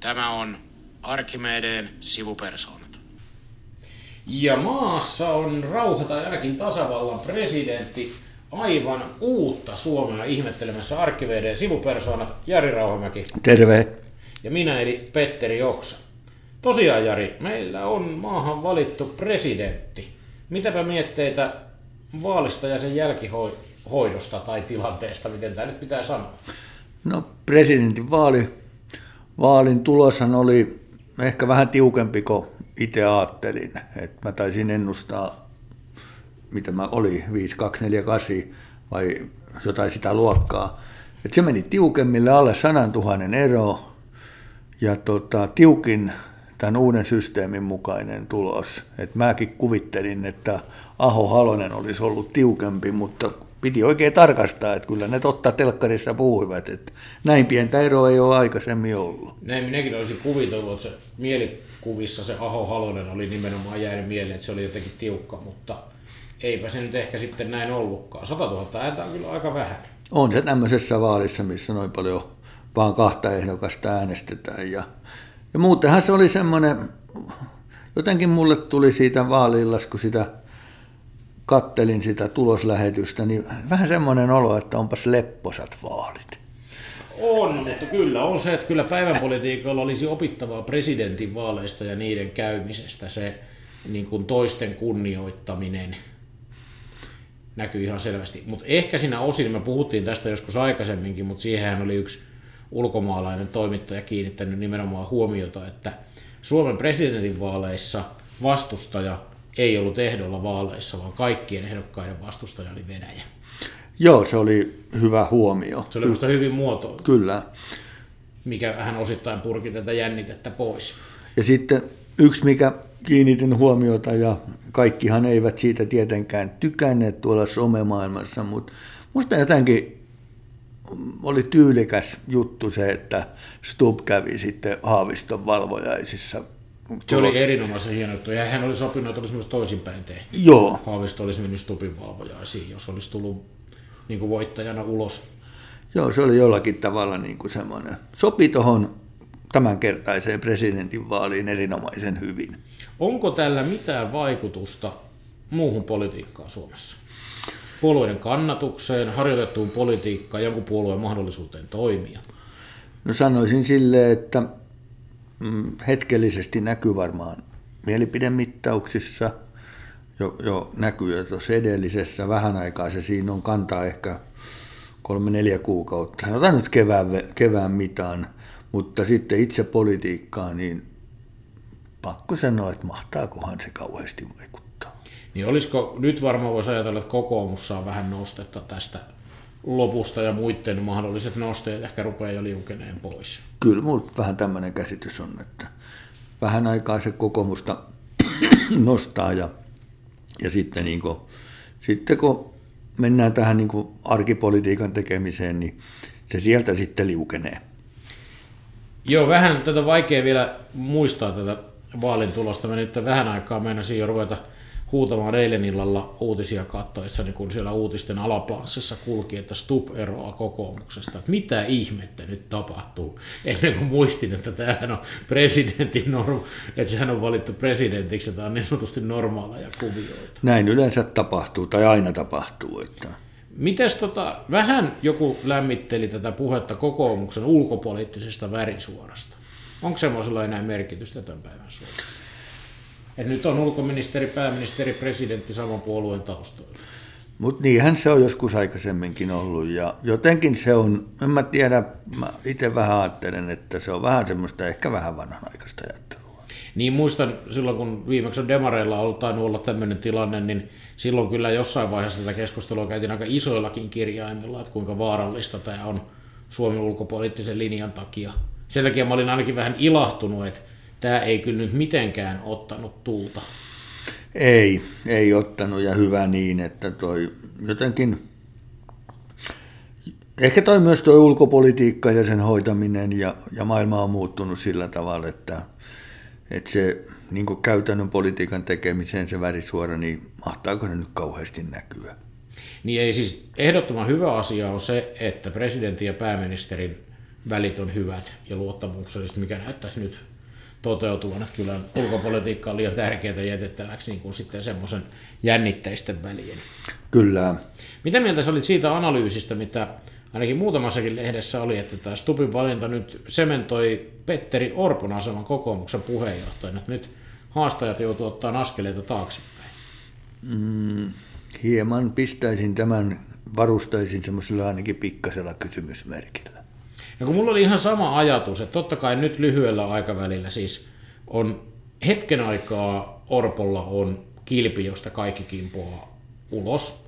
Tämä on Arkimedeen sivupersoonat. Ja maassa on rauha tai ainakin tasavallan presidentti aivan uutta Suomea ihmettelemässä Arkimedeen sivupersoonat Jari Rauhamäki Terve. ja minä eli Petteri Oksa. Tosiaan Jari, meillä on maahan valittu presidentti. Mitäpä mietteitä vaalista ja sen jälkihoidosta tai tilanteesta, miten tämä nyt pitää sanoa? No presidentin vaali, vaalin tuloshan oli ehkä vähän tiukempi kuin itse ajattelin. Et mä taisin ennustaa, mitä mä oli, 5, 2, 4, 8 vai jotain sitä luokkaa. Et se meni tiukemmille, alle 100 000 ero ja tota, tiukin tämän uuden systeemin mukainen tulos. Et mäkin kuvittelin, että Aho Halonen olisi ollut tiukempi, mutta piti oikein tarkastaa, että kyllä ne totta telkkarissa puhuivat, että näin pientä eroa ei ole aikaisemmin ollut. Näin minäkin olisin kuvitellut, että se mielikuvissa se Aho Halonen oli nimenomaan jäänyt mieleen, että se oli jotenkin tiukka, mutta eipä se nyt ehkä sitten näin ollutkaan. 100 000 ääntä on kyllä aika vähän. On se tämmöisessä vaalissa, missä noin paljon vaan kahta ehdokasta äänestetään. Ja, ja muutenhan se oli semmoinen, jotenkin mulle tuli siitä vaaliillas, kun sitä kattelin sitä tuloslähetystä, niin vähän semmoinen olo, että onpas lepposat vaalit. On, mutta kyllä on se, että kyllä päivänpolitiikalla olisi opittavaa presidentin vaaleista ja niiden käymisestä se niin kuin toisten kunnioittaminen näkyy ihan selvästi. Mutta ehkä siinä osin, me puhuttiin tästä joskus aikaisemminkin, mutta siihen oli yksi ulkomaalainen toimittaja kiinnittänyt nimenomaan huomiota, että Suomen presidentin vaaleissa vastustaja ei ollut ehdolla vaaleissa, vaan kaikkien ehdokkaiden vastustaja oli Venäjä. Joo, se oli hyvä huomio. Se oli minusta hyvin muotoiltu. Kyllä. Mikä vähän osittain purki tätä jännitettä pois. Ja sitten yksi, mikä kiinnitin huomiota, ja kaikkihan eivät siitä tietenkään tykänneet tuolla somemaailmassa, mutta musta jotenkin oli tyylikäs juttu se, että Stub kävi sitten Haaviston valvojaisissa se oli erinomaisen hieno juttu. Ja hän oli sopinut, että olisi myös toisinpäin tehty. Joo. Haavisto olisi mennyt Stupin valvojaisiin, jos olisi tullut niin kuin voittajana ulos. Joo, se oli jollakin tavalla niin kuin semmoinen. Sopi tuohon tämänkertaiseen presidentinvaaliin erinomaisen hyvin. Onko tällä mitään vaikutusta muuhun politiikkaan Suomessa? Puolueiden kannatukseen, harjoitettuun politiikkaan, jonkun puolueen mahdollisuuteen toimia? No sanoisin silleen, että hetkellisesti näkyy varmaan mielipidemittauksissa, jo, jo näkyy jo tuossa edellisessä, vähän aikaa. Se siinä on kantaa ehkä kolme-neljä kuukautta, sanotaan nyt kevään, kevään mitaan, mutta sitten itse politiikkaa, niin pakko sanoa, että mahtaakohan se kauheasti vaikuttaa. Niin olisiko, nyt varmaan voisi ajatella, että kokoomus saa vähän nostetta tästä lopusta ja muiden mahdolliset nosteet ehkä rupeaa jo liukeneen pois. Kyllä minulla vähän tämmöinen käsitys on, että vähän aikaa se kokoomusta nostaa ja, ja sitten, niin kuin, sitten kun mennään tähän niin kuin arkipolitiikan tekemiseen, niin se sieltä sitten liukenee. Joo, vähän tätä vaikea vielä muistaa tätä vaalin tulosta. Mä nyt vähän aikaa mennä jo ruveta huutamaan eilen illalla uutisia kattoissa, niin kun siellä uutisten alaplanssissa kulki, että Stup eroaa kokoomuksesta. Että mitä ihmettä nyt tapahtuu? Ennen kuin muistin, että tämähän on presidentin norm, että sehän on valittu presidentiksi, tämä on niin sanotusti normaaleja kuvioita. Näin yleensä tapahtuu, tai aina tapahtuu. Että... Mites tota, vähän joku lämmitteli tätä puhetta kokoomuksen ulkopoliittisesta värisuorasta. Onko semmoisella enää merkitystä tämän päivän Suomessa? Et nyt on ulkoministeri, pääministeri, presidentti saman puolueen taustoilla. Mutta niinhän se on joskus aikaisemminkin ollut ja jotenkin se on, en mä tiedä, mä itse vähän ajattelen, että se on vähän semmoista ehkä vähän vanhanaikaista ajattelua. Niin muistan silloin, kun viimeksi on Demareilla ollut tainnut olla tämmöinen tilanne, niin silloin kyllä jossain vaiheessa tätä keskustelua käytiin aika isoillakin kirjaimilla, että kuinka vaarallista tämä on Suomen ulkopoliittisen linjan takia. Sen takia mä olin ainakin vähän ilahtunut, että tämä ei kyllä nyt mitenkään ottanut tulta. Ei, ei ottanut ja hyvä niin, että toi jotenkin, ehkä toi myös tuo ulkopolitiikka ja sen hoitaminen ja, ja maailma on muuttunut sillä tavalla, että, että se niin käytännön politiikan tekemiseen se värisuora, niin mahtaako se nyt kauheasti näkyä? Niin ei siis ehdottoman hyvä asia on se, että presidentin ja pääministerin välit on hyvät ja luottamukselliset, mikä näyttäisi nyt toteutuvan. Että kyllä ulkopolitiikka on liian tärkeää jätettäväksi niin kuin sitten semmoisen jännitteisten välien. Kyllä. Mitä mieltä sä olit siitä analyysistä, mitä ainakin muutamassakin lehdessä oli, että tämä Stupin valinta nyt sementoi Petteri Orpon aseman kokoomuksen puheenjohtajana. Nyt haastajat joutuu ottaa askeleita taaksepäin. Mm, hieman pistäisin tämän, varustaisin semmoisella ainakin pikkasella kysymysmerkillä. Ja kun mulla oli ihan sama ajatus, että totta kai nyt lyhyellä aikavälillä siis on hetken aikaa Orpolla on kilpi, josta kaikki kimpoaa ulos,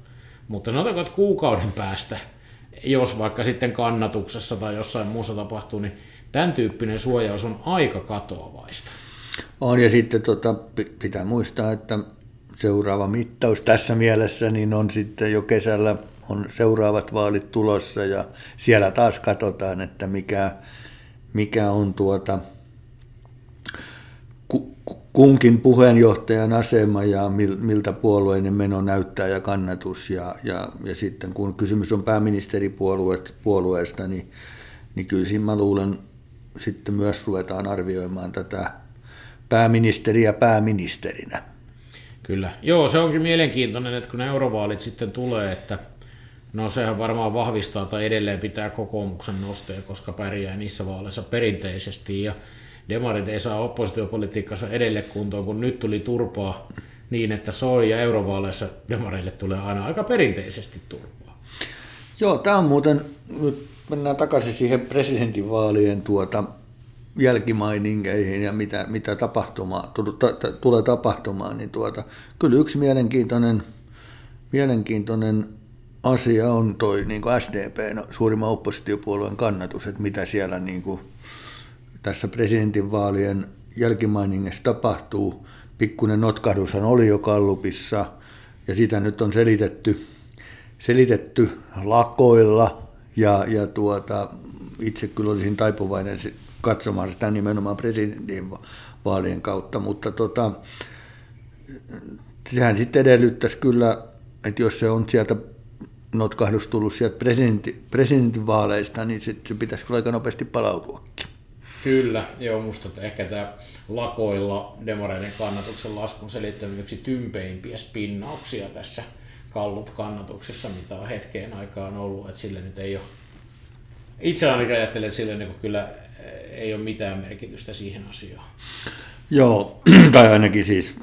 mutta sanotaanko, että kuukauden päästä, jos vaikka sitten kannatuksessa tai jossain muussa tapahtuu, niin tämän tyyppinen suojaus on aika katoavaista. On ja sitten tota, pitää muistaa, että seuraava mittaus tässä mielessä niin on sitten jo kesällä on seuraavat vaalit tulossa ja siellä taas katsotaan, että mikä, mikä on tuota kunkin puheenjohtajan asema ja miltä puolueinen meno näyttää ja kannatus. Ja, ja, ja sitten kun kysymys on pääministeripuolueesta, niin, niin kyllä siinä mä luulen sitten myös ruvetaan arvioimaan tätä pääministeriä pääministerinä. Kyllä. Joo, se onkin mielenkiintoinen, että kun eurovaalit sitten tulee, että no sehän varmaan vahvistaa tai edelleen pitää kokoomuksen nostoja, koska pärjää niissä vaaleissa perinteisesti ja demarit ei saa oppositiopolitiikassa edelle kuntoon, kun nyt tuli turpaa niin, että soi ja eurovaaleissa demareille tulee aina aika perinteisesti turpaa. Joo, tämä on muuten, nyt mennään takaisin siihen presidentinvaalien tuota, jälkimainingeihin ja mitä, mitä tapahtuma, tulee tapahtumaan, niin tuota, kyllä yksi mielenkiintoinen, mielenkiintoinen asia on toi niin kuin SDP, no, suurimman oppositiopuolueen kannatus, että mitä siellä niin kuin, tässä presidentinvaalien jälkimainingissa tapahtuu. Pikkuinen notkahdushan oli jo Kallupissa ja sitä nyt on selitetty, selitetty lakoilla ja, ja tuota, itse kyllä olisin taipuvainen katsomaan sitä nimenomaan presidentinvaalien kautta, mutta tota, sehän sitten edellyttäisi kyllä, että jos se on sieltä notkahdus tullut sieltä presidentti, presidentinvaaleista, niin se, se pitäisi kyllä aika nopeasti palautuakin. Kyllä, joo, musta ehkä tämä lakoilla demareiden kannatuksen laskun selittänyt yksi tympeimpiä spinnauksia tässä Kallup-kannatuksessa, mitä on hetkeen aikaan ollut, että sille nyt ei ole, itse ainakin ajattelen, että sille niin kyllä ei ole mitään merkitystä siihen asiaan. Joo, tai ainakin siis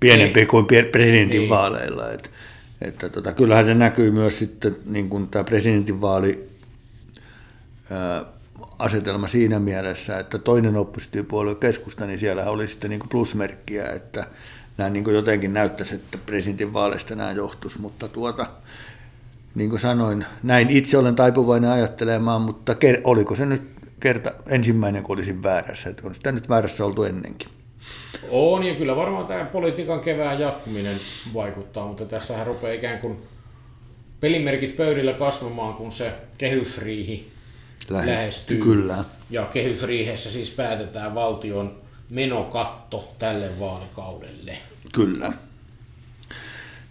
pienempi ei. kuin presidentin ei. vaaleilla. Että, että tota, kyllähän se näkyy myös sitten niin kuin tämä presidentinvaali asetelma siinä mielessä, että toinen oppositiopuolue keskusta, niin siellä oli sitten niin kuin plusmerkkiä, että nämä niin kuin jotenkin näyttäisi, että presidentin vaaleista nämä johtuisi, mutta tuota, niin kuin sanoin, näin itse olen taipuvainen ajattelemaan, mutta oliko se nyt kerta ensimmäinen, kun olisin väärässä, että on sitä nyt väärässä oltu ennenkin. On, ja kyllä varmaan tämä politiikan kevään jatkuminen vaikuttaa, mutta tässähän rupeaa ikään kuin pelimerkit pöydillä kasvamaan, kun se kehysriihi lähestyy. lähestyy. Kyllä. Ja kehysriihessä siis päätetään valtion menokatto tälle vaalikaudelle. Kyllä.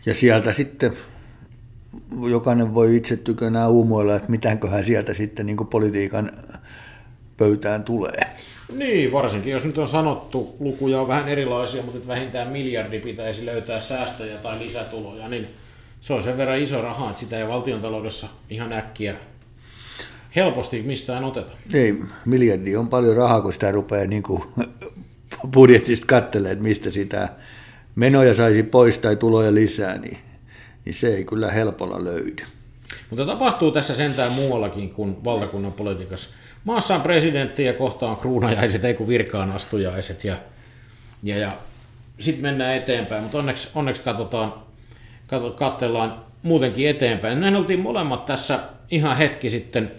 Ja sieltä sitten jokainen voi itse tykönään uumoilla, että mitäköhän sieltä sitten niin politiikan pöytään tulee. Niin, varsinkin jos nyt on sanottu, lukuja on vähän erilaisia, mutta että vähintään miljardi pitäisi löytää säästöjä tai lisätuloja, niin se on sen verran iso raha, että sitä ei valtion taloudessa ihan äkkiä helposti mistään oteta. Ei, miljardi on paljon rahaa, kun sitä rupeaa niin kuin budjetista katselemaan, että mistä sitä menoja saisi pois tai tuloja lisää, niin, niin se ei kyllä helpolla löydy. Mutta tapahtuu tässä sentään muuallakin kuin valtakunnan politiikassa. Maassa on presidentti ja kohta on kruunajaiset, ei kun virkaan astujaiset ja, ja, ja sitten mennään eteenpäin, mutta onneksi, onneksi katsotaan, katsellaan muutenkin eteenpäin. Näin oltiin molemmat tässä ihan hetki sitten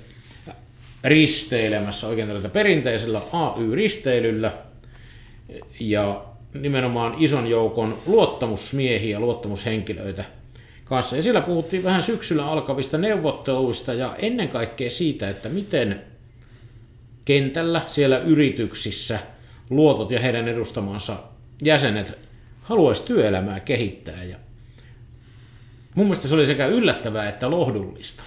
risteilemässä oikein tällaisella perinteisellä AY-risteilyllä ja nimenomaan ison joukon luottamusmiehiä luottamushenkilöitä kanssa. Ja siellä puhuttiin vähän syksyllä alkavista neuvotteluista ja ennen kaikkea siitä, että miten kentällä, siellä yrityksissä, luotot ja heidän edustamansa jäsenet haluaisi työelämää kehittää. Ja mun mielestä se oli sekä yllättävää että lohdullista.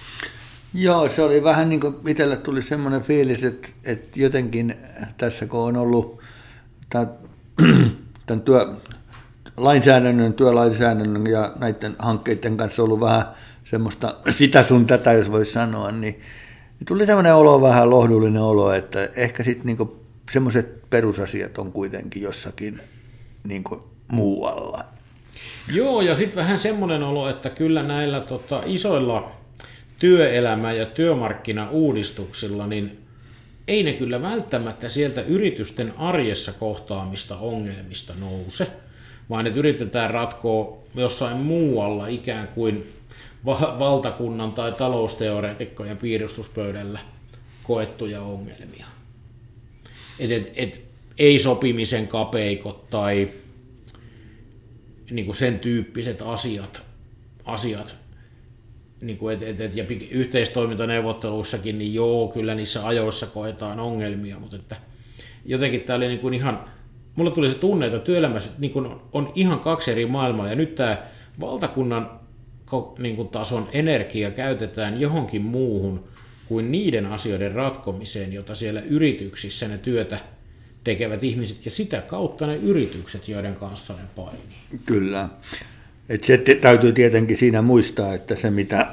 Joo, se oli vähän niin kuin itselle tuli semmoinen fiilis, että, että jotenkin tässä kun on ollut tämän, tämän työ, lainsäädännön, työlainsäädännön ja näiden hankkeiden kanssa ollut vähän semmoista sitä sun tätä, jos voisi sanoa, niin, niin tuli semmoinen olo, vähän lohdullinen olo, että ehkä sitten niin semmoiset perusasiat on kuitenkin jossakin niin muualla. Joo, ja sitten vähän semmoinen olo, että kyllä näillä tota, isoilla työelämä- ja työmarkkinauudistuksilla, niin ei ne kyllä välttämättä sieltä yritysten arjessa kohtaamista ongelmista nouse, vaan että yritetään ratkoa jossain muualla ikään kuin va- valtakunnan tai talousteoreetikkojen piirustuspöydällä koettuja ongelmia. Et, et, et, ei sopimisen kapeikot tai niin kuin sen tyyppiset asiat, asiat niin kuin et, et, et, ja yhteistoimintaneuvotteluissakin, niin joo, kyllä niissä ajoissa koetaan ongelmia, mutta että jotenkin tämä oli niin kuin ihan, mulla tuli se tunne, että työelämässä niin kuin on ihan kaksi eri maailmaa, ja nyt tämä valtakunnan niin kuin tason energia käytetään johonkin muuhun kuin niiden asioiden ratkomiseen, jota siellä yrityksissä ne työtä tekevät ihmiset, ja sitä kautta ne yritykset, joiden kanssa ne painii. Kyllä. Et se täytyy tietenkin siinä muistaa, että se mitä,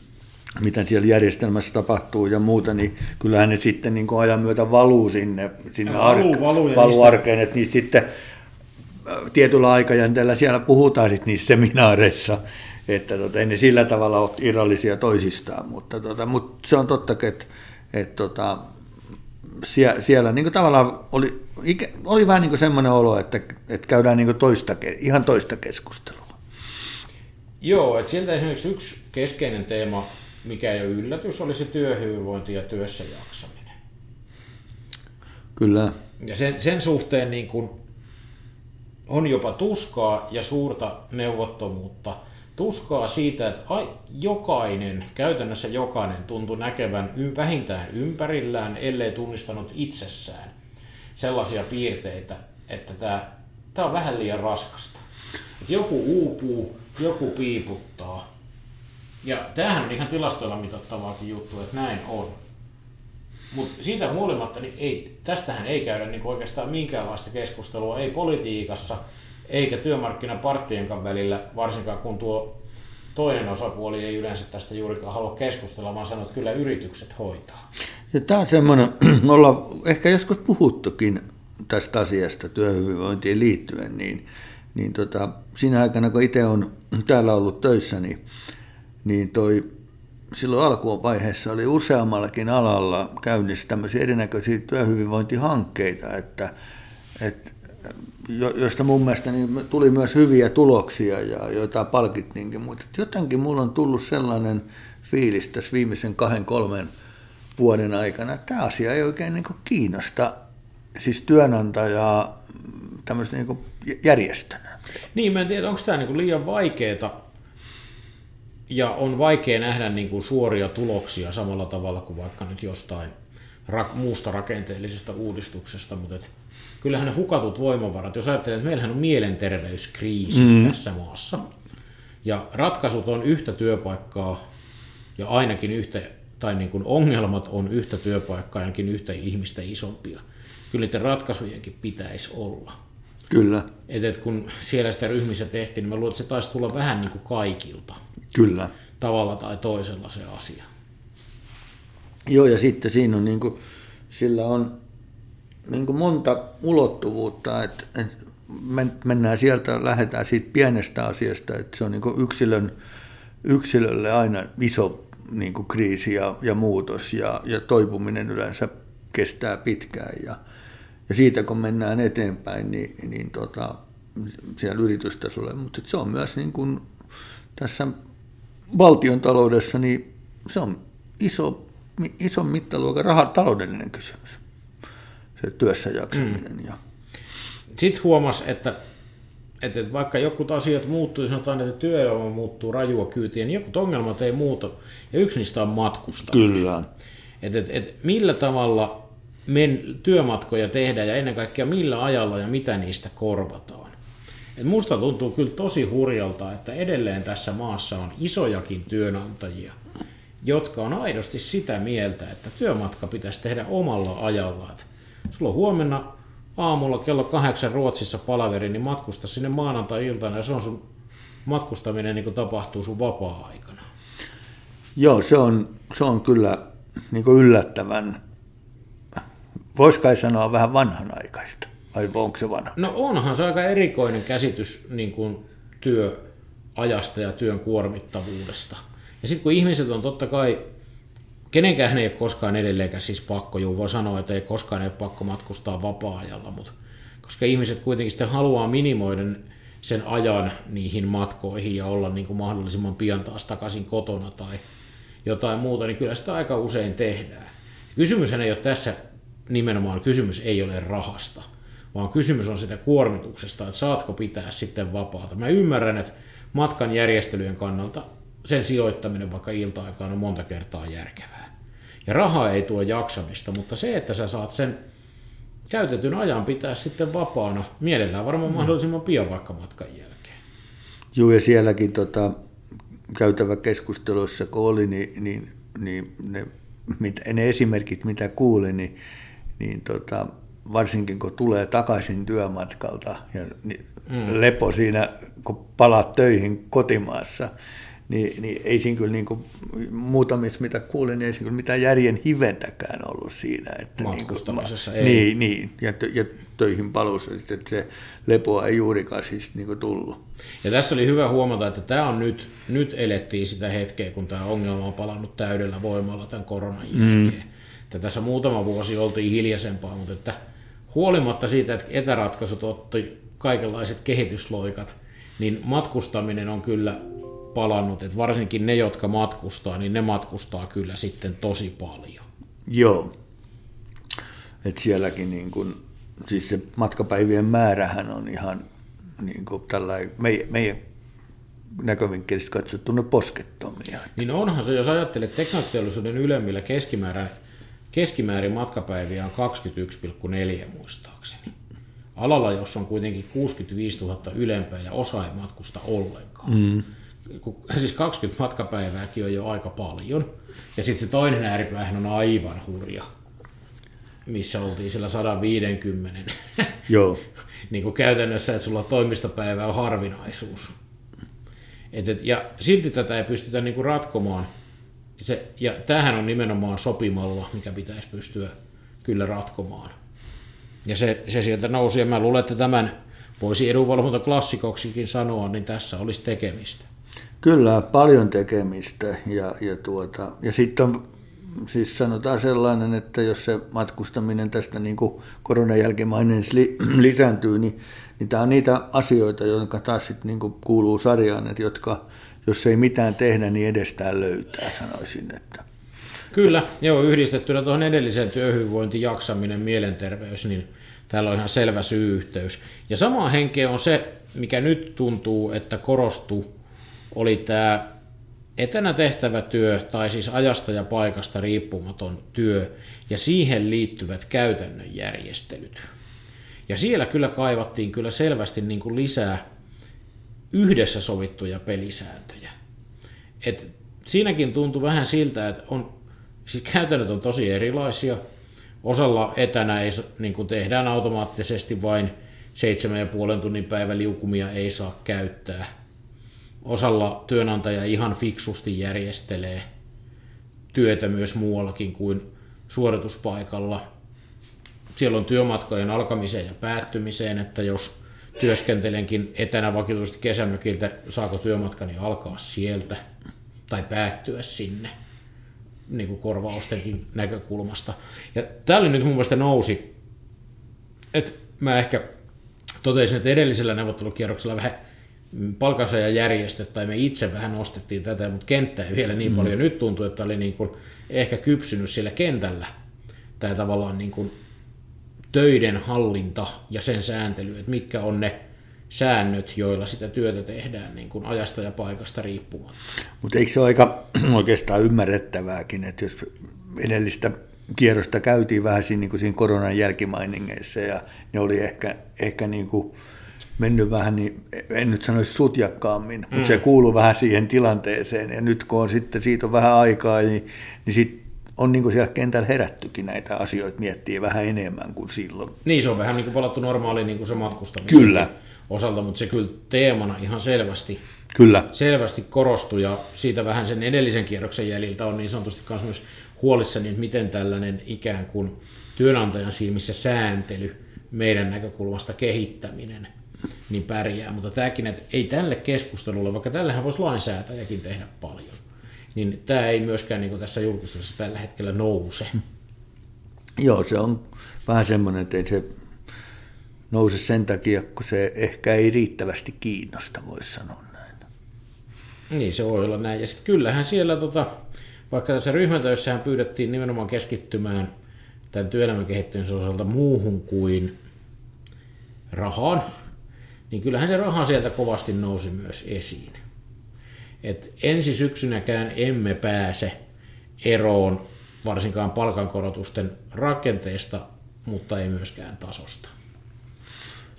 mitä siellä järjestelmässä tapahtuu ja muuta, niin kyllähän ne sitten niin ajan myötä valuu sinne, sinne valuu, ark- valuu, valuu niistä... arkeen, että niistä sitten tietyllä aikajänteellä siellä puhutaan sitten niissä seminaareissa, että tota, ei ne sillä tavalla ole irrallisia toisistaan, mutta, tota, mutta se on totta, että, että tota, siellä, siellä niin tavallaan oli, oli vähän niin semmoinen olo, että, että käydään niin toista, ihan toista keskustelua. Joo, että sieltä esimerkiksi yksi keskeinen teema, mikä ei ole yllätys, oli se työhyvinvointi ja työssä jaksaminen. Kyllä. Ja sen, sen suhteen niin kuin on jopa tuskaa ja suurta neuvottomuutta. Tuskaa siitä, että jokainen, käytännössä jokainen tuntui näkevän vähintään ympärillään, ellei tunnistanut itsessään sellaisia piirteitä, että tämä, tämä on vähän liian raskasta. Että joku uupuu, joku piiputtaa. Ja tämähän on ihan tilastoilla mitattavaakin juttu, että näin on. Mutta siitä huolimatta, niin ei, tästähän ei käydä niin oikeastaan minkäänlaista keskustelua, ei politiikassa, eikä työmarkkinaparttienkaan välillä, varsinkaan kun tuo toinen osapuoli ei yleensä tästä juurikaan halua keskustella, vaan sanoo, että kyllä yritykset hoitaa. Ja tämä on semmoinen, me ollaan ehkä joskus puhuttukin tästä asiasta työhyvinvointiin liittyen, niin niin tota, siinä aikana, kun itse on täällä ollut töissä, niin, niin toi, silloin alkuvaiheessa oli useammallakin alalla käynnissä tämmöisiä erinäköisiä työhyvinvointihankkeita, että, että joista mun mielestä niin tuli myös hyviä tuloksia ja joita palkittiinkin, mutta jotenkin mulla on tullut sellainen fiilis tässä viimeisen kahden, kolmen vuoden aikana, että tämä asia ei oikein niin kiinnosta siis työnantajaa tämmöistä niin järjestönä. Niin, mä en tiedä, onko tämä niin liian vaikeaa ja on vaikea nähdä niin kuin suoria tuloksia samalla tavalla kuin vaikka nyt jostain rak- muusta rakenteellisesta uudistuksesta, mutta et, kyllähän ne hukatut voimavarat, jos ajattelee, että meillähän on mielenterveyskriisi mm. tässä maassa, ja ratkaisut on yhtä työpaikkaa ja ainakin yhtä, tai niin kuin ongelmat on yhtä työpaikkaa ainakin yhtä ihmistä isompia. Kyllä niiden ratkaisujenkin pitäisi olla. Kyllä. Et, et kun siellä sitä ryhmissä tehtiin, niin mä luulen, että se taisi tulla vähän niin kuin kaikilta. Kyllä. Tavalla tai toisella se asia. Joo, ja sitten siinä on niin kuin, sillä on niin kuin monta ulottuvuutta, että, että mennään sieltä, lähdetään siitä pienestä asiasta, että se on niin kuin yksilön, yksilölle aina iso niin kuin kriisi ja, ja muutos ja, ja toipuminen yleensä kestää pitkään ja, ja siitä kun mennään eteenpäin, niin, niin tota, siellä yritystasolla, mutta se on myös niin kuin tässä valtion taloudessa, niin se on iso, iso mittaluokan raha, taloudellinen kysymys, se työssä jaksaminen. Mm. Ja. Sitten huomasi, että, että vaikka jotkut asiat muuttuu, sanotaan, että työelämä muuttuu rajua kyytiin, niin jotkut ongelmat ei muuta, ja yksi niistä on matkustaminen. Kyllä. Että, että, että millä tavalla men, työmatkoja tehdään ja ennen kaikkea millä ajalla ja mitä niistä korvataan. Et musta tuntuu kyllä tosi hurjalta, että edelleen tässä maassa on isojakin työnantajia, jotka on aidosti sitä mieltä, että työmatka pitäisi tehdä omalla ajalla. Sulla on huomenna aamulla kello kahdeksan Ruotsissa palaveri, niin matkusta sinne maanantai-iltana ja se on sun matkustaminen niin kuin tapahtuu sun vapaa-aikana. Joo, se on, se on kyllä niin kuin yllättävän, voisi kai sanoa vähän vanhanaikaista, vai onko se vanha? No onhan se aika erikoinen käsitys niin kuin työajasta ja työn kuormittavuudesta. Ja sitten kun ihmiset on totta kai, kenenkään ei ole koskaan edelleenkään siis pakko, juu voi sanoa, että ei koskaan ei ole pakko matkustaa vapaa-ajalla, mutta koska ihmiset kuitenkin sitten haluaa minimoida sen ajan niihin matkoihin ja olla niin kuin mahdollisimman pian taas takaisin kotona tai jotain muuta, niin kyllä sitä aika usein tehdään. Kysymys ei ole tässä nimenomaan, kysymys ei ole rahasta, vaan kysymys on sitä kuormituksesta, että saatko pitää sitten vapaata. Mä ymmärrän, että matkan järjestelyjen kannalta sen sijoittaminen vaikka ilta-aikaan on monta kertaa järkevää. Ja raha ei tuo jaksamista, mutta se, että sä saat sen käytetyn ajan pitää sitten vapaana, mielellään varmaan mm. mahdollisimman pian vaikka matkan jälkeen. Joo, ja sielläkin tota, käytävä keskusteluissa, kun oli, niin, niin, niin ne, mit, ne esimerkit, mitä kuulin, niin, niin tota, varsinkin kun tulee takaisin työmatkalta ja niin mm. lepo siinä, kun palaat töihin kotimaassa, niin, niin ei siinä kyllä niin kuin, muutamissa, mitä kuulin, niin ei siinä kyllä mitään järjen hiventäkään ollut siinä. Että niin kuin, ei. Niin, niin ja, ja töihin palussa, että se lepoa ei juurikaan siis niin kuin tullut. Ja tässä oli hyvä huomata, että tämä on nyt, nyt elettiin sitä hetkeä, kun tämä ongelma on palannut täydellä voimalla tämän koronan jälkeen. Mm. Että tässä muutama vuosi oltiin hiljaisempaa, mutta että huolimatta siitä, että etäratkaisut otti kaikenlaiset kehitysloikat, niin matkustaminen on kyllä palannut, että varsinkin ne, jotka matkustaa, niin ne matkustaa kyllä sitten tosi paljon. Joo, että sielläkin niin kun, siis se matkapäivien määrähän on ihan niin kuin tällainen, meidän, meidän näkövinkkelistä katsottuna poskettomia. Niin onhan se, jos ajattelet teknologiallisuuden ylemmillä keskimäärin, keskimäärin matkapäiviä on 21,4 muistaakseni. Alalla, jos on kuitenkin 65 000 ylempää ja osa ei matkusta ollenkaan. Mm siis 20 matkapäivääkin on jo aika paljon. Ja sitten se toinen ääripäähän on aivan hurja, missä oltiin sillä 150. Joo. niin kuin käytännössä, että sulla toimistopäivä on harvinaisuus. Et, et, ja silti tätä ei pystytä niin kuin ratkomaan. Se, ja tämähän on nimenomaan sopimalla, mikä pitäisi pystyä kyllä ratkomaan. Ja se, se sieltä nousi, ja mä luulen, että tämän voisi edunvalvonta klassikoksikin sanoa, niin tässä olisi tekemistä. Kyllä, paljon tekemistä ja, ja, tuota, ja sitten on siis sanotaan sellainen, että jos se matkustaminen tästä niin kuin koronan jälkimainen lisääntyy, niin, niin tämä on niitä asioita, jotka taas sit niin kuin kuuluu sarjaan, että jotka, jos ei mitään tehdä, niin edestään löytää, sanoisin. Että. Kyllä, joo, yhdistettynä tuohon edelliseen työhyvinvointi, jaksaminen, mielenterveys, niin täällä on ihan selvä syy-yhteys. Ja sama henkeä on se, mikä nyt tuntuu, että korostuu oli tämä etänä tehtävä työ, tai siis ajasta ja paikasta riippumaton työ, ja siihen liittyvät käytännön järjestelyt. Ja siellä kyllä kaivattiin kyllä selvästi niin kuin lisää yhdessä sovittuja pelisääntöjä. Et siinäkin tuntui vähän siltä, että on, siis käytännöt on tosi erilaisia. Osalla etänä ei, niin kuin tehdään automaattisesti vain 7,5 tunnin päiväliukumia ei saa käyttää – osalla työnantaja ihan fiksusti järjestelee työtä myös muuallakin kuin suorituspaikalla. Siellä on työmatkojen alkamiseen ja päättymiseen, että jos työskentelenkin etänä vakituisesti kesämökiltä, saako työmatkani alkaa sieltä tai päättyä sinne niin kuin korvaustenkin näkökulmasta. Ja tällä nyt mun mielestä nousi, että mä ehkä totesin, että edellisellä neuvottelukierroksella vähän palkansaajajärjestöt tai me itse vähän nostettiin tätä, mutta kenttä ei vielä niin mm. paljon. Nyt tuntuu, että oli niin kuin ehkä kypsynyt siellä kentällä tämä tavallaan niin kuin töiden hallinta ja sen sääntely, että mitkä on ne säännöt, joilla sitä työtä tehdään niin kuin ajasta ja paikasta riippumatta. Mutta eikö se ole aika oikeastaan ymmärrettävääkin, että jos edellistä kierrosta käytiin vähän siinä, niin kuin siinä koronan jälkimainingeissa ja ne oli ehkä, ehkä niin kuin mennyt vähän, niin en nyt sanoisi sutjakkaammin, mm. mutta se kuuluu vähän siihen tilanteeseen. Ja nyt kun on sitten siitä on vähän aikaa, niin, niin sitten on niin kuin siellä kentällä herättykin näitä asioita, miettii vähän enemmän kuin silloin. Niin, se on vähän niin kuin palattu normaaliin niin kuin se matkustaminen. Kyllä. Osalta, mutta se kyllä teemana ihan selvästi, Kyllä. selvästi korostui ja siitä vähän sen edellisen kierroksen jäljiltä on niin sanotusti myös huolissani, että miten tällainen ikään kuin työnantajan silmissä sääntely, meidän näkökulmasta kehittäminen, niin pärjää. Mutta tämäkin, että ei tälle keskustelulle, vaikka tällähän voisi lainsäätäjäkin tehdä paljon, niin tämä ei myöskään niin kuin tässä julkisuudessa tällä hetkellä nouse. Joo, se on vähän semmoinen, että ei se nouse sen takia, kun se ehkä ei riittävästi kiinnosta, voisi sanoa näin. Niin, se voi olla näin. Ja sitten kyllähän siellä, tota, vaikka tässä ryhmätöissähän pyydettiin nimenomaan keskittymään tämän työelämän kehittymisen osalta muuhun kuin rahaan, niin kyllähän se raha sieltä kovasti nousi myös esiin. Et ensi syksynäkään emme pääse eroon varsinkaan palkankorotusten rakenteesta, mutta ei myöskään tasosta.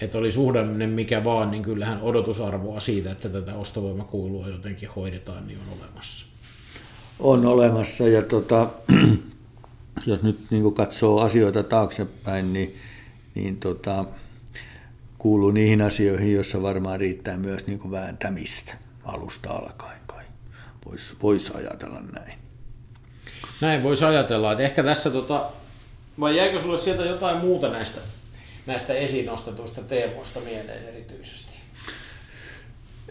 Et oli suhdanne mikä vaan, niin kyllähän odotusarvoa siitä, että tätä ostovoimakuilua jotenkin hoidetaan, niin on olemassa. On olemassa ja tota, jos nyt niin katsoo asioita taaksepäin, niin, niin tota, kuuluu niihin asioihin, joissa varmaan riittää myös niin vääntämistä alusta alkaen kai. Voisi vois ajatella näin. Näin voisi ajatella, että ehkä tässä, tota, vai jäikö sulle sieltä jotain muuta näistä, näistä esiin nostetuista teemoista mieleen erityisesti?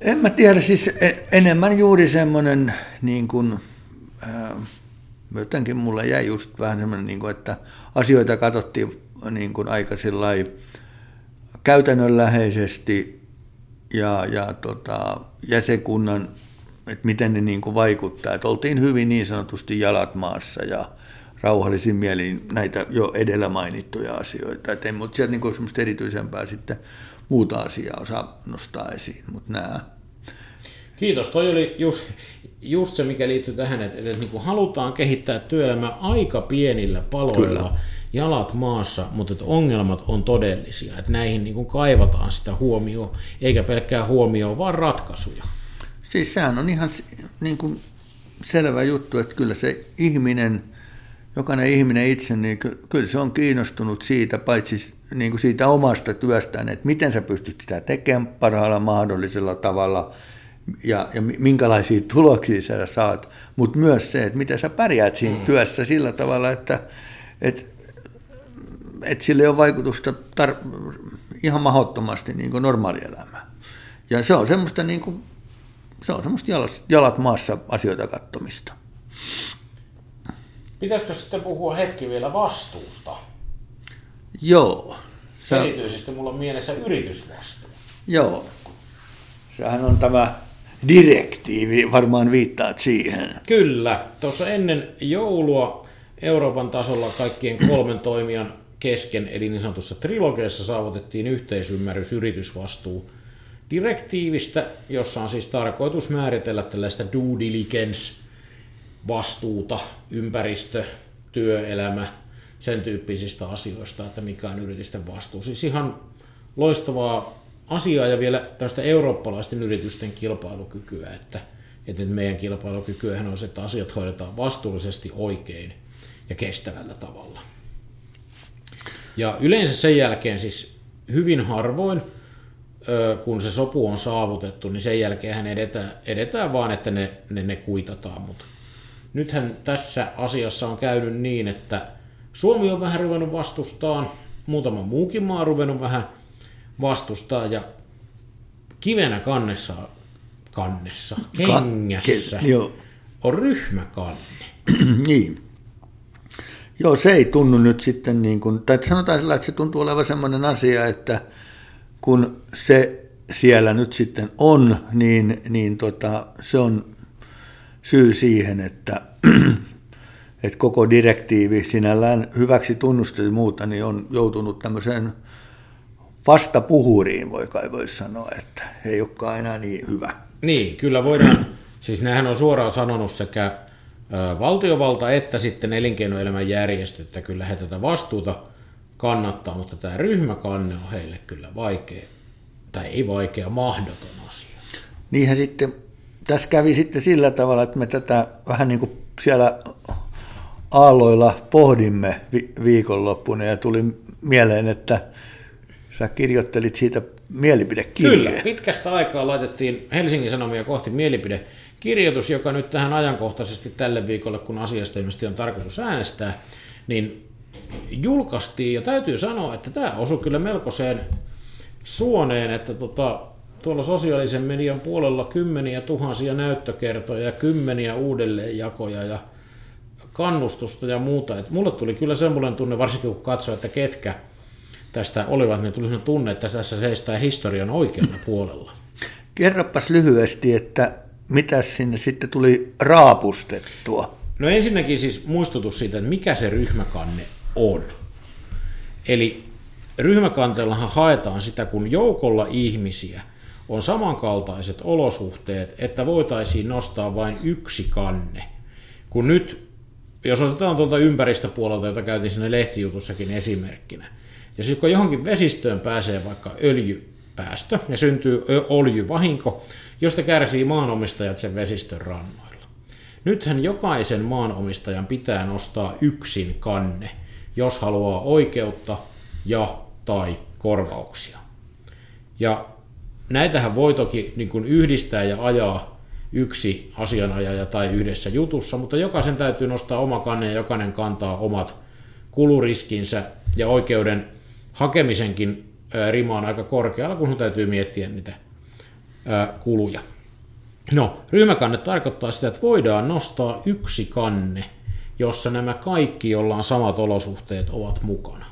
En mä tiedä, siis e- enemmän juuri semmoinen, niin kuin, ää, jotenkin mulle jäi just vähän semmoinen, niin kuin, että asioita katsottiin niin kuin aika käytännönläheisesti ja, ja tota, jäsenkunnan että miten ne niin kuin vaikuttaa. Että oltiin hyvin niin sanotusti jalat maassa ja rauhallisin mielin näitä jo edellä mainittuja asioita. Että en, mutta sieltä niin kuin semmoista erityisempää sitten muuta asiaa osaa nostaa esiin, mutta nämä. Kiitos. Toi oli just, just se, mikä liittyy tähän, että, että niin kuin halutaan kehittää työelämää aika pienillä paloilla, Kyllä. Jalat maassa, mutta että ongelmat on todellisia. Että näihin niin kuin kaivataan sitä huomioon, eikä pelkkää huomioon, vaan ratkaisuja. Siis sehän on ihan niin kuin selvä juttu, että kyllä se ihminen, jokainen ihminen itse, niin kyllä se on kiinnostunut siitä, paitsi niin kuin siitä omasta työstään, että miten sä pystyt sitä tekemään parhaalla mahdollisella tavalla ja, ja minkälaisia tuloksia sä saat, mutta myös se, että miten sä pärjäät siinä mm. työssä sillä tavalla, että, että, että sillä ei ole vaikutusta tar- ihan mahdottomasti niin kuin normaalielämään. Ja se on semmoista niin kuin se on semmoista jalat, jalat maassa asioita kattomista. Pitäisikö sitten puhua hetki vielä vastuusta? Joo. Se... Erityisesti mulla on mielessä yritysvastuu. Joo. Sehän on tämä direktiivi, varmaan viittaat siihen. Kyllä. Tuossa ennen joulua Euroopan tasolla kaikkien kolmen toimijan kesken, eli niin sanotussa trilogiassa saavutettiin yhteisymmärrys yritysvastuu direktiivistä, jossa on siis tarkoitus määritellä tällaista due diligence vastuuta, ympäristö, työelämä, sen tyyppisistä asioista, että mikä on yritysten vastuu. Siis ihan loistavaa asiaa ja vielä tästä eurooppalaisten yritysten kilpailukykyä, että, että meidän kilpailukykyähän on se, että asiat hoidetaan vastuullisesti oikein ja kestävällä tavalla. Ja yleensä sen jälkeen siis hyvin harvoin kun se sopu on saavutettu, niin sen jälkeen edetään, edetään vaan, että ne, ne, ne kuitataan. Mutta nythän tässä asiassa on käynyt niin, että Suomi on vähän ruvennut vastustaa, muutama muukin maa on ruvennut vähän vastustaa ja kivenä kannessa, kannessa, kengässä Ka- ke- on ryhmäkanne. niin. Joo, se ei tunnu nyt sitten niin kuin, tai sanotaan sillä, että se tuntuu olevan sellainen asia, että – kun se siellä nyt sitten on, niin, niin tota, se on syy siihen, että, että koko direktiivi sinällään hyväksi tunnustettu muuta, niin on joutunut tämmöiseen vastapuhuriin, voi kai voi sanoa, että ei olekaan enää niin hyvä. Niin, kyllä voidaan, siis nämähän on suoraan sanonut sekä valtiovalta että sitten elinkeinoelämän järjestö, että kyllä he tätä vastuuta kannattaa, mutta tämä ryhmäkanne on heille kyllä vaikea tai ei vaikea, mahdoton asia. Niinhän sitten, tässä kävi sitten sillä tavalla, että me tätä vähän niin kuin siellä aalloilla pohdimme vi- viikonloppuna ja tuli mieleen, että sä kirjoittelit siitä mielipidekirjeen. Kyllä, pitkästä aikaa laitettiin Helsingin Sanomia kohti mielipidekirjoitus, joka nyt tähän ajankohtaisesti tälle viikolle, kun asiasta ilmeisesti on tarkoitus äänestää, niin julkaistiin, ja täytyy sanoa, että tämä osui kyllä melkoiseen suoneen, että tota, tuolla sosiaalisen median puolella kymmeniä tuhansia näyttökertoja, kymmeniä uudelleenjakoja ja kannustusta ja muuta. Et mulle tuli kyllä semmoinen tunne, varsinkin kun katsoi, että ketkä tästä olivat, niin tuli sellainen tunne, että tässä seistää historian oikealla puolella. Kerropas lyhyesti, että mitä sinne sitten tuli raapustettua? No ensinnäkin siis muistutus siitä, että mikä se ryhmäkanne on. Eli ryhmäkanteellahan haetaan sitä, kun joukolla ihmisiä on samankaltaiset olosuhteet, että voitaisiin nostaa vain yksi kanne. Kun nyt, jos otetaan tuolta ympäristöpuolelta, jota käytiin sinne lehtijutussakin esimerkkinä, kun johonkin vesistöön pääsee vaikka öljypäästö ja syntyy öljyvahinko, josta kärsii maanomistajat sen vesistön rannoilla. Nythän jokaisen maanomistajan pitää nostaa yksin kanne, jos haluaa oikeutta ja tai korvauksia. Ja näitähän voi toki niin kuin yhdistää ja ajaa yksi asianajaja tai yhdessä jutussa, mutta jokaisen täytyy nostaa oma kanne ja jokainen kantaa omat kuluriskinsä ja oikeuden hakemisenkin rima on aika korkealla, kun täytyy miettiä niitä kuluja. No, ryhmäkanne tarkoittaa sitä, että voidaan nostaa yksi kanne, jossa nämä kaikki, joilla on samat olosuhteet, ovat mukana.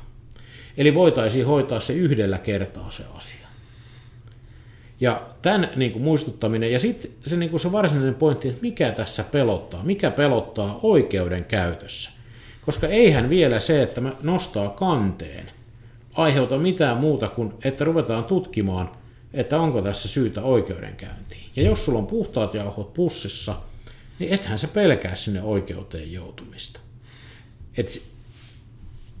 Eli voitaisiin hoitaa se yhdellä kertaa se asia. Ja tämän niin kuin muistuttaminen, ja sitten se, niin kuin se varsinainen pointti, että mikä tässä pelottaa, mikä pelottaa oikeuden käytössä. Koska eihän vielä se, että mä nostaa kanteen, aiheuta mitään muuta kuin, että ruvetaan tutkimaan, että onko tässä syytä oikeudenkäyntiin. Ja jos sulla on puhtaat jauhot pussissa, niin ethän se pelkää sinne oikeuteen joutumista. Et,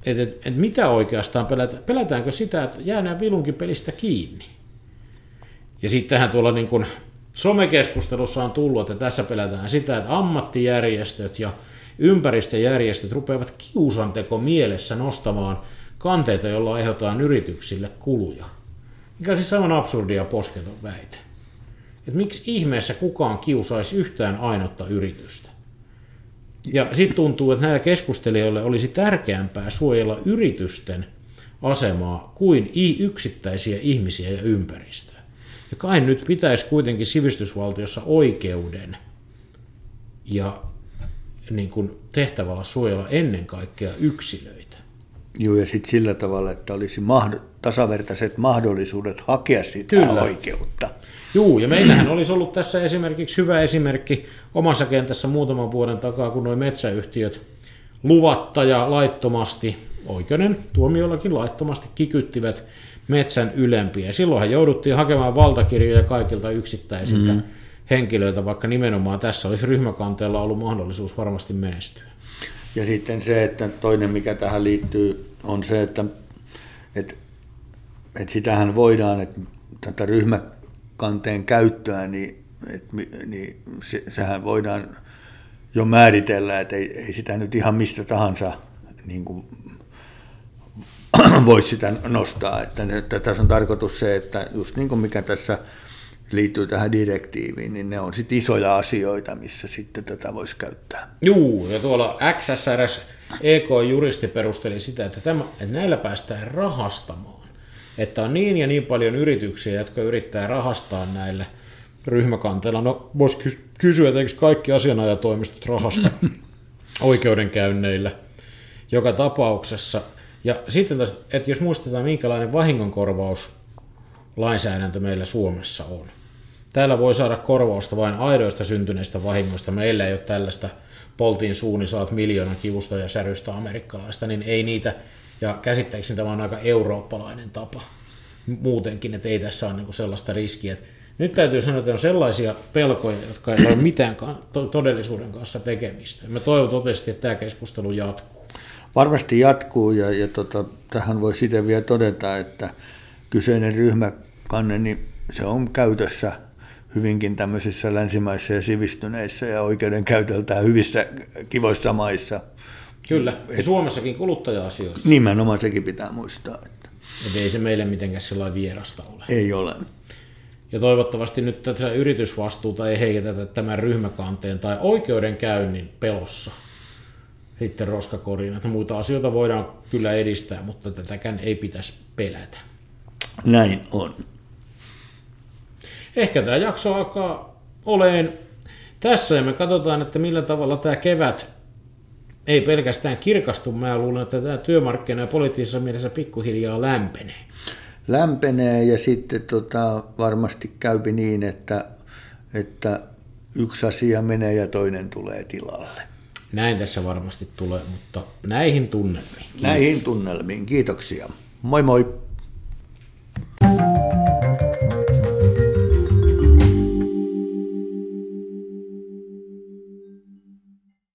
et, et, et mitä oikeastaan pelätään? Pelätäänkö sitä, että jäädään vilunkin pelistä kiinni? Ja sittenhän tuolla niin kuin somekeskustelussa on tullut, että tässä pelätään sitä, että ammattijärjestöt ja ympäristöjärjestöt rupeavat kiusanteko mielessä nostamaan kanteita, joilla aiheutetaan yrityksille kuluja. Mikä on siis aivan absurdia ja posketon väite. Että miksi ihmeessä kukaan kiusaisi yhtään ainutta yritystä? Ja sitten tuntuu, että näillä keskustelijoille olisi tärkeämpää suojella yritysten asemaa kuin yksittäisiä ihmisiä ja ympäristöä. Ja kai nyt pitäisi kuitenkin sivistysvaltiossa oikeuden ja niin kuin tehtävällä suojella ennen kaikkea yksilöitä. Joo, ja sitten sillä tavalla, että olisi mahd- tasavertaiset mahdollisuudet hakea sitä Kyllä. oikeutta. Juu, ja meillähän olisi ollut tässä esimerkiksi hyvä esimerkki omassa kentässä muutaman vuoden takaa, kun nuo metsäyhtiöt luvatta ja laittomasti, oikeuden tuomiollakin laittomasti kikyttivät metsän ylempiä. Silloinhan jouduttiin hakemaan valtakirjoja kaikilta yksittäisiltä mm. henkilöiltä, vaikka nimenomaan tässä olisi ryhmäkanteella ollut mahdollisuus varmasti menestyä. Ja sitten se, että toinen mikä tähän liittyy, on se, että, että, että sitähän voidaan, että tätä ryhmäkanteen käyttöä, niin, että, niin se, sehän voidaan jo määritellä, että ei, ei sitä nyt ihan mistä tahansa niin kuin, voisi sitä nostaa. Että, että tässä on tarkoitus se, että just niin kuin mikä tässä liittyy tähän direktiiviin, niin ne on sitten isoja asioita, missä sitten tätä voisi käyttää. Juu, ja tuolla XSRS EK-juristi perusteli sitä, että, tämä, että näillä päästään rahastamaan. Että on niin ja niin paljon yrityksiä, jotka yrittää rahastaa näille ryhmäkanteilla. No, voisi kysyä, että eikö kaikki asianajatoimistot rahasta oikeudenkäynneillä joka tapauksessa. Ja sitten taas, että jos muistetaan, minkälainen vahingonkorvaus lainsäädäntö meillä Suomessa on. Täällä voi saada korvausta vain aidoista syntyneistä vahingoista. Meillä ei ole tällaista poltiin suuni, saat miljoonan kivusta ja särystä amerikkalaista, niin ei niitä, ja käsittääkseni tämä on aika eurooppalainen tapa muutenkin, että ei tässä ole niin sellaista riskiä. Nyt täytyy sanoa, että on sellaisia pelkoja, jotka ei ole mitään todellisuuden kanssa tekemistä. Mä toivon totisesti, että tämä keskustelu jatkuu. Varmasti jatkuu, ja, ja tota, tähän voi sitten vielä todeta, että kyseinen ryhmä kanne, niin se on käytössä hyvinkin tämmöisissä länsimaissa ja sivistyneissä ja oikeudenkäytöltään hyvissä kivoissa maissa. Kyllä, ja Suomessakin kuluttaja-asioissa. Nimenomaan sekin pitää muistaa. Että Et ei se meille mitenkään sellainen vierasta ole. ei ole. Ja toivottavasti nyt tätä yritysvastuuta ei heiketetä tämän ryhmäkanteen tai oikeudenkäynnin pelossa sitten roskakoriin. Että muita asioita voidaan kyllä edistää, mutta tätäkään ei pitäisi pelätä. Näin on. Ehkä tämä jakso alkaa oleen tässä ja me katsotaan, että millä tavalla tämä kevät ei pelkästään kirkastu. Mä luulen, että tämä työmarkkina ja poliittisessa mielessä pikkuhiljaa lämpenee. Lämpenee ja sitten tota, varmasti käypi niin, että, että yksi asia menee ja toinen tulee tilalle. Näin tässä varmasti tulee, mutta näihin tunnelmiin. Näihin tunnelmiin. Kiitoksia. Moi moi.